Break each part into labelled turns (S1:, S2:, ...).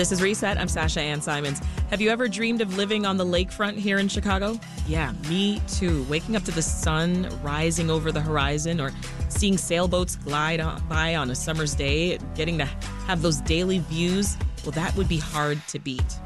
S1: This is Reset. I'm Sasha Ann Simons. Have you ever dreamed of living on the lakefront here in Chicago? Yeah, me too. Waking up to the sun rising over the horizon or seeing sailboats glide on by on a summer's day, getting to have those daily views, well, that would be hard to beat.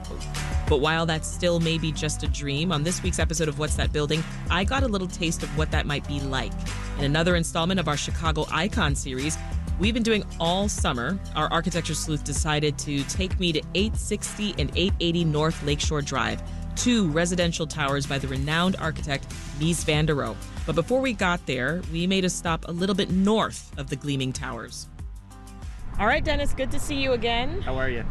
S1: But while that's still maybe just a dream, on this week's episode of What's That Building, I got a little taste of what that might be like. In another installment of our Chicago Icon series, we've been doing all summer. Our architecture sleuth decided to take me to 860 and 880 North Lakeshore Drive, two residential towers by the renowned architect Mies van der Rohe. But before we got there, we made a stop a little bit north of the gleaming towers. All right, Dennis, good to see you again.
S2: How are you?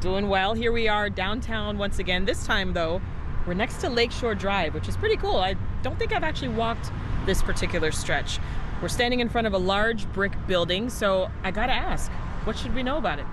S1: Doing well. Here we are downtown once again. This time, though, we're next to Lakeshore Drive, which is pretty cool. I don't think I've actually walked this particular stretch. We're standing in front of a large brick building, so I gotta ask, what should we know about it?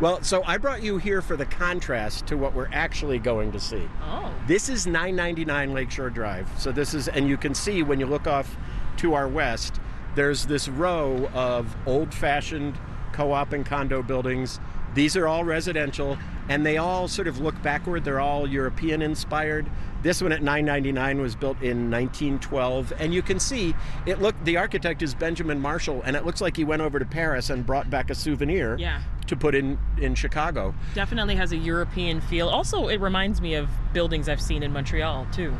S2: Well, so I brought you here for the contrast to what we're actually going to see.
S1: Oh.
S2: This is 999 Lakeshore Drive. So this is, and you can see when you look off to our west, there's this row of old fashioned co op and condo buildings. These are all residential, and they all sort of look backward. They're all European inspired. This one at 999 was built in 1912, and you can see it looked the architect is Benjamin Marshall, and it looks like he went over to Paris and brought back a souvenir
S1: Yeah.
S2: to put in in Chicago.
S1: Definitely has a European feel. Also, it reminds me of buildings I've seen in Montreal, too,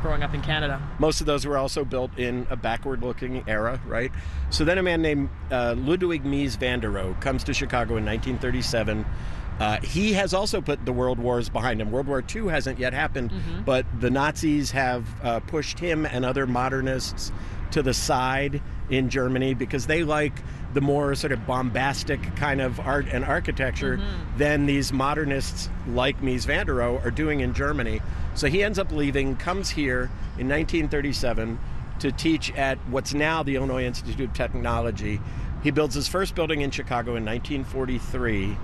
S1: growing up in Canada.
S2: Most of those were also built in a backward looking era, right? So then a man named uh, Ludwig Mies van der Rohe comes to Chicago in 1937. Uh, he has also put the world wars behind him. World War II hasn't yet happened, but the Nazis have uh, pushed him and other modernists to the side in Germany because they like the more sort of bombastic kind of art and architecture than these modernists like Mies van der Rohe are doing in Germany. So he ends up leaving, comes here in 1937 to teach at what's now the Illinois Institute of Technology. He builds his first building in Chicago in 1943.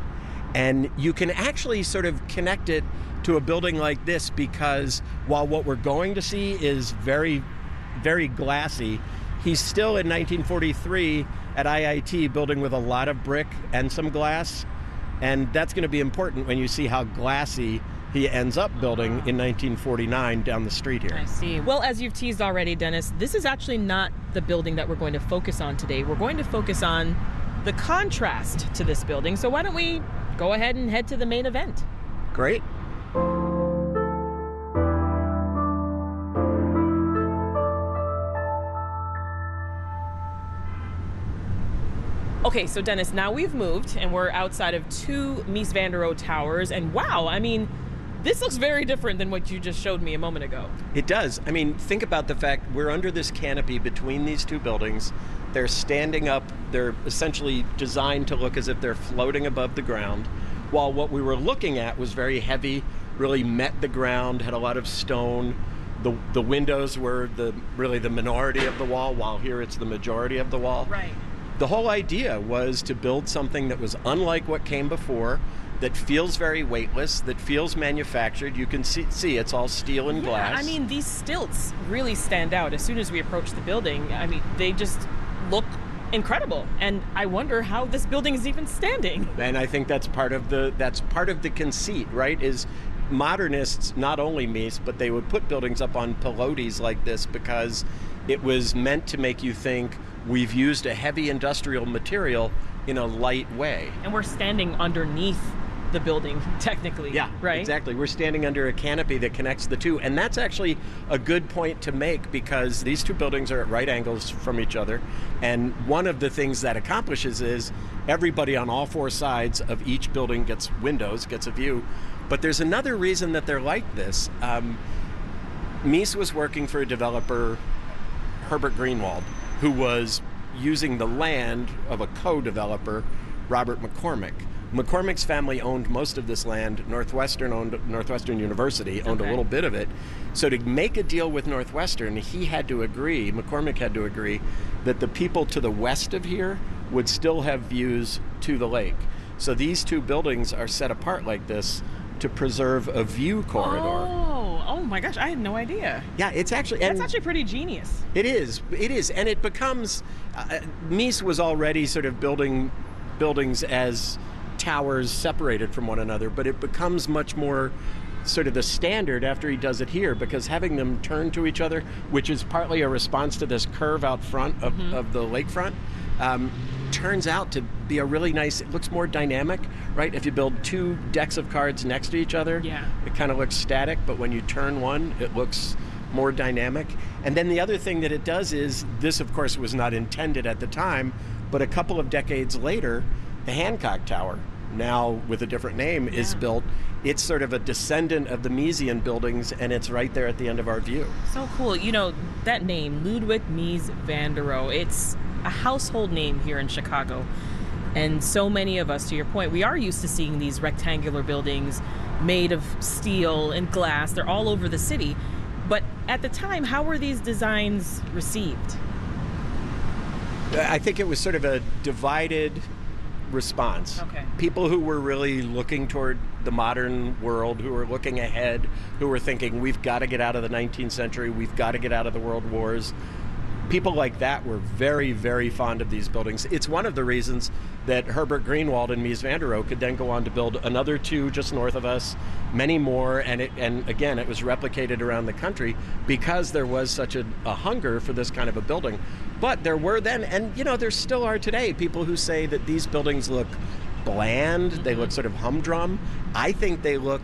S2: And you can actually sort of connect it to a building like this because while what we're going to see is very, very glassy, he's still in 1943 at IIT building with a lot of brick and some glass. And that's going to be important when you see how glassy he ends up building in 1949 down the street here.
S1: I see. Well, as you've teased already, Dennis, this is actually not the building that we're going to focus on today. We're going to focus on the contrast to this building. So why don't we go ahead and head to the main event?
S2: Great.
S1: Okay, so Dennis, now we've moved and we're outside of two Mies van der Rohe towers, and wow, I mean, this looks very different than what you just showed me a moment ago.
S2: It does. I mean, think about the fact we're under this canopy between these two buildings. They're standing up, they're essentially designed to look as if they're floating above the ground, while what we were looking at was very heavy, really met the ground, had a lot of stone. The, the windows were the really the minority of the wall, while here it's the majority of the wall.
S1: Right.
S2: The whole idea was to build something that was unlike what came before, that feels very weightless, that feels manufactured. You can see, see it's all steel and glass.
S1: I mean, these stilts really stand out. As soon as we approach the building, I mean, they just look incredible. And I wonder how this building is even standing.
S2: and I think that's part of the that's part of the conceit, right? Is modernists not only Mies, but they would put buildings up on pilotis like this because it was meant to make you think we've used a heavy industrial material in a light way.
S1: And we're standing underneath the building, technically.
S2: Yeah,
S1: Right?
S2: Exactly. We're standing under a canopy that connects the two. And that's actually a good point to make because these two buildings are at right angles from each other. And one of the things that accomplishes is everybody on all four sides of each building gets windows, gets a view. But there's another reason that they're like this. Um, Mies was working for a developer, Herbert Greenwald, who was using the land of a co developer, Robert McCormick. McCormick's family owned most of this land. Northwestern owned Northwestern University owned
S1: Okay.
S2: a little bit of it. So to make a deal with Northwestern, he had to agree, McCormick had to agree that the people to the west of here would still have views to the lake. So these two buildings are set apart like this to preserve a view corridor.
S1: Oh, oh my gosh, I had no idea.
S2: Yeah, it's actually
S1: That's actually pretty genius.
S2: it is. It is, and it becomes. Uh, Mies was already sort of building buildings as towers separated from one another, but it becomes much more sort of the standard after he does it here because having them turn to each other, which is partly a response to this curve out front of,
S1: Mm-hmm.
S2: of the lakefront, um, turns out to be a really nice, it looks more dynamic, right? If you build two decks of cards next to each other,
S1: Yeah.
S2: it kind of looks static, but when you turn one, it looks more dynamic. And then the other thing that it does is this, of course, was not intended at the time, but a couple of decades later, the Hancock Tower, now with a different name, is
S1: Yeah.
S2: built. It's sort of a descendant of the Miesian buildings, and it's right there at the end of our view.
S1: So cool. You know, that name, Ludwig Mies van der Rohe, it's a household name here in Chicago. And so many of us, to your point, we are used to seeing these rectangular buildings made of steel and glass. They're all over the city. But at the time, how were these designs received?
S2: I think it was sort of a divided response.
S1: Okay.
S2: People who were really looking toward the modern world, who were looking ahead, who were thinking, we've got to get out of the 19th century, we've got to get out of the world wars. People like that were very, very fond of these buildings. It's one of the reasons that Herbert Greenwald and Mies van der Rohe could then go on to build another two just north of us, many more, and it, and again, it was replicated around the country because there was such a, a hunger for this kind of a building. But there were then, and you know, there still are today, people who say that these buildings look bland, they mm-hmm. look sort of humdrum. I think they look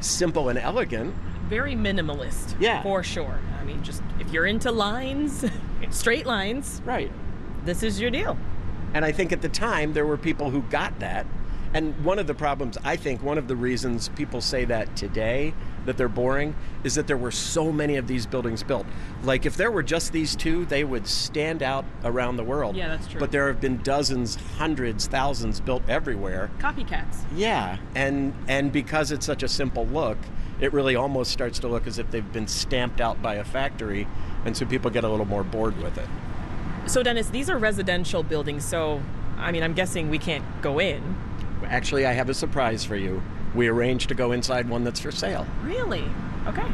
S2: simple and elegant.
S1: Very minimalist.
S2: Yeah.
S1: For sure. I mean, just if you're into lines, straight lines,
S2: Right.
S1: this is your deal.
S2: And I think at the time there were people who got that. And one of the problems, I think, one of the reasons people say that today, that they're boring, is that there were so many of these buildings built. Like if there were just these two, they would stand out around the world.
S1: Yeah, that's true.
S2: But there have been dozens, hundreds, thousands built everywhere.
S1: Copycats.
S2: Yeah, and and because it's such a simple look, it really almost starts to look as if they've been stamped out by a factory, and so people get a little more bored with it.
S1: So, Dennis, these are residential buildings, so I mean, I'm guessing we can't go in.
S2: Actually, I have a surprise for you. We arranged to go inside one that's for sale.
S1: Really? Okay.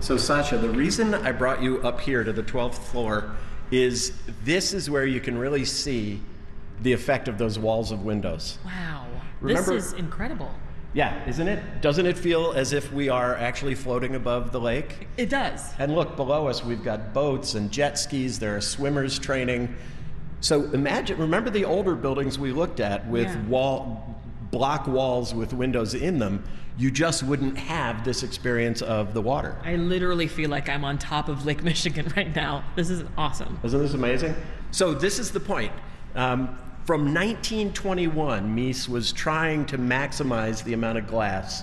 S2: So, Sasha, the reason I brought you up here to the 12th floor is this is where you can really see the effect of those walls of windows.
S1: Wow.
S2: Remember-
S1: this is incredible.
S2: Yeah, isn't it? Doesn't it feel as if we are actually floating above the lake?
S1: It does.
S2: And look, below us, we've got boats and jet skis. There are swimmers training. So imagine, remember the older buildings we looked at with
S1: Yeah.
S2: wall, block walls with windows in them? You just wouldn't have this experience of the water.
S1: I literally feel like I'm on top of Lake Michigan right now. This is awesome.
S2: Isn't this amazing? So this is the point. Um, from 1921, Mies was trying to maximize the amount of glass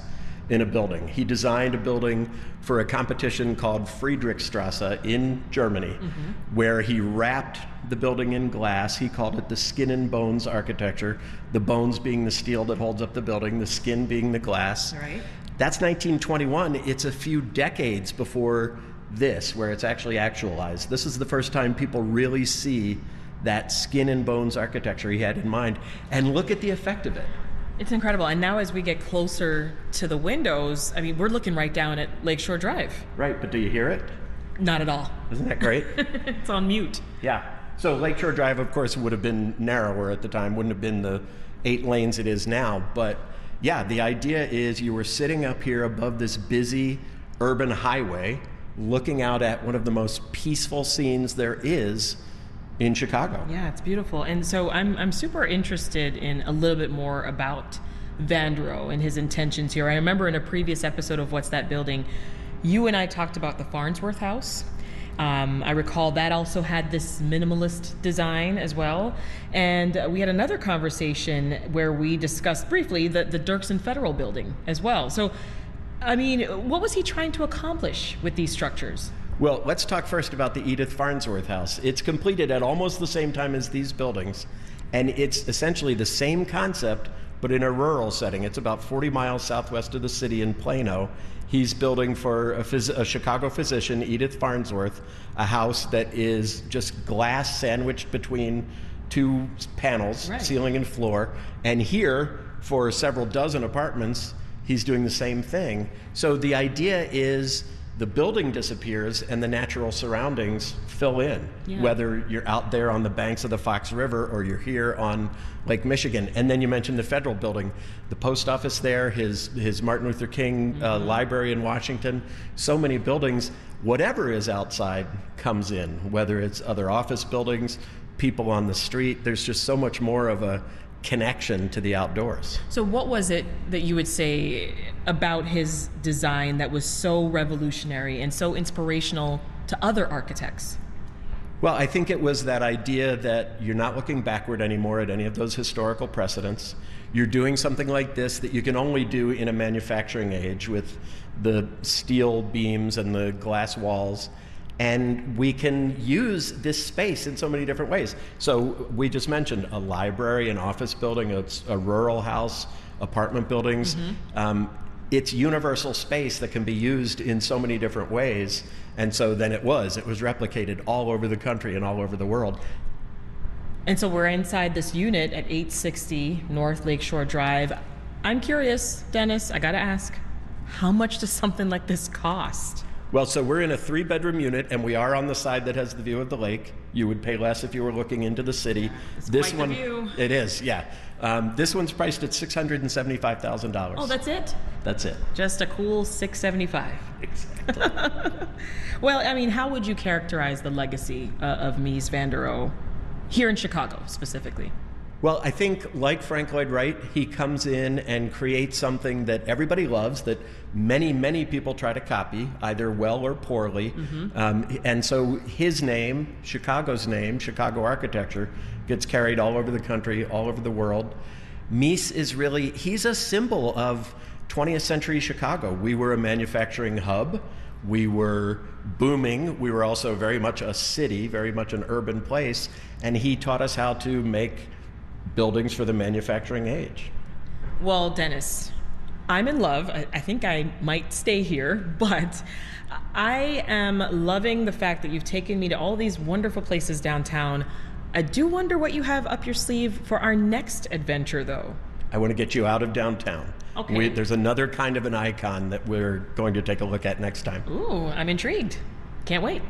S2: in a building. He designed a building for a competition called Friedrichstrasse in Germany, mm-hmm. where he wrapped the building in glass. He called it the skin and bones architecture, the bones being the steel that holds up the building, the skin being the glass.
S1: Right.
S2: That's 1921. It's a few decades before this, where it's actually actualized. This is the first time people really see that skin and bones architecture he had in mind. And look at the effect of it.
S1: It's incredible. And now, as we get closer to the windows, I mean, we're looking right down at Lakeshore Drive.
S2: Right, but do you hear it?
S1: Not at all.
S2: Isn't that great?
S1: it's on mute.
S2: yeah. So Lakeshore Drive, of course, would have been narrower at the time, wouldn't have been the eight lanes it is now. But yeah, the idea is you were sitting up here above this busy urban highway, looking out at one of the most peaceful scenes there is in Chicago.
S1: Yeah, it's beautiful. And so I'm, I'm super interested in a little bit more about van der Rohe and his intentions here. I remember in a previous episode of What's That Building, you and I talked about the Farnsworth House. Um, I recall that also had this minimalist design as well. And we had another conversation where we discussed briefly the, the Dirksen Federal Building as well. So, I mean, what was he trying to accomplish with these structures?
S2: Well, let's talk first about the Edith Farnsworth House. It's completed at almost the same time as these buildings, and it's essentially the same concept, but in a rural setting. It's about 40 miles southwest of the city in Plano. He's building for a, phys- a Chicago physician, Edith Farnsworth, a house that is just glass sandwiched between two panels,
S1: Right.
S2: ceiling and floor. And here, for several dozen apartments, he's doing the same thing. So the idea is the building disappears and the natural surroundings fill in,
S1: Yeah.
S2: whether you're out there on the banks of the Fox River or you're here on Lake Michigan. And then you mentioned the federal building, the post office there, his, his Martin Luther King uh, Library in Washington, so many buildings. Whatever is outside comes in, whether it's other office buildings, people on the street. There's just so much more of a connection to the outdoors.
S1: So, what was it that you would say about his design that was so revolutionary and so inspirational to other architects?
S2: Well, I think it was that idea that you're not looking backward anymore at any of those historical precedents. You're doing something like this that you can only do in a manufacturing age with the steel beams and the glass walls. And we can use this space in so many different ways. So, we just mentioned a library, an office building, a, a rural house, apartment buildings. Um, it's universal space that can be used in so many different ways. And so then it was. It was replicated all over the country and all over the world.
S1: And so, we're inside this unit at 860 North Lakeshore Drive. I'm curious, Dennis, I gotta ask, how much does something like this cost?
S2: Well, so we're in a three bedroom unit and we are on the side that has the view of the lake. You would pay less if you were looking into the city. this
S1: quite the
S2: one,
S1: view.
S2: it is, yeah. Um, this one's priced at $675,000.
S1: Oh, that's it?
S2: That's it.
S1: Just a cool 675.
S2: Exactly.
S1: Well, I mean, how would you characterize the legacy uh, of Mies van der Rohe here in Chicago specifically?
S2: Well, I think, like Frank Lloyd Wright, he comes in and creates something that everybody loves, that many, many people try to copy, either well or poorly. Um, and so his name, Chicago's name, Chicago architecture, gets carried all over the country, all over the world. Mies is really, he's a symbol of 20th century Chicago. We were a manufacturing hub. We were booming. We were also very much a city, very much an urban place. And he taught us how to make buildings for the manufacturing age.
S1: Well, Dennis, I'm in love. I, I think I might stay here, but I am loving the fact that you've taken me to all these wonderful places downtown. I do wonder what you have up your sleeve for our next adventure, though.
S2: I want to get you out of downtown.
S1: Okay.
S2: We, there's another kind of an icon that we're going to take a look at next time.
S1: Ooh, I'm intrigued. Can't wait.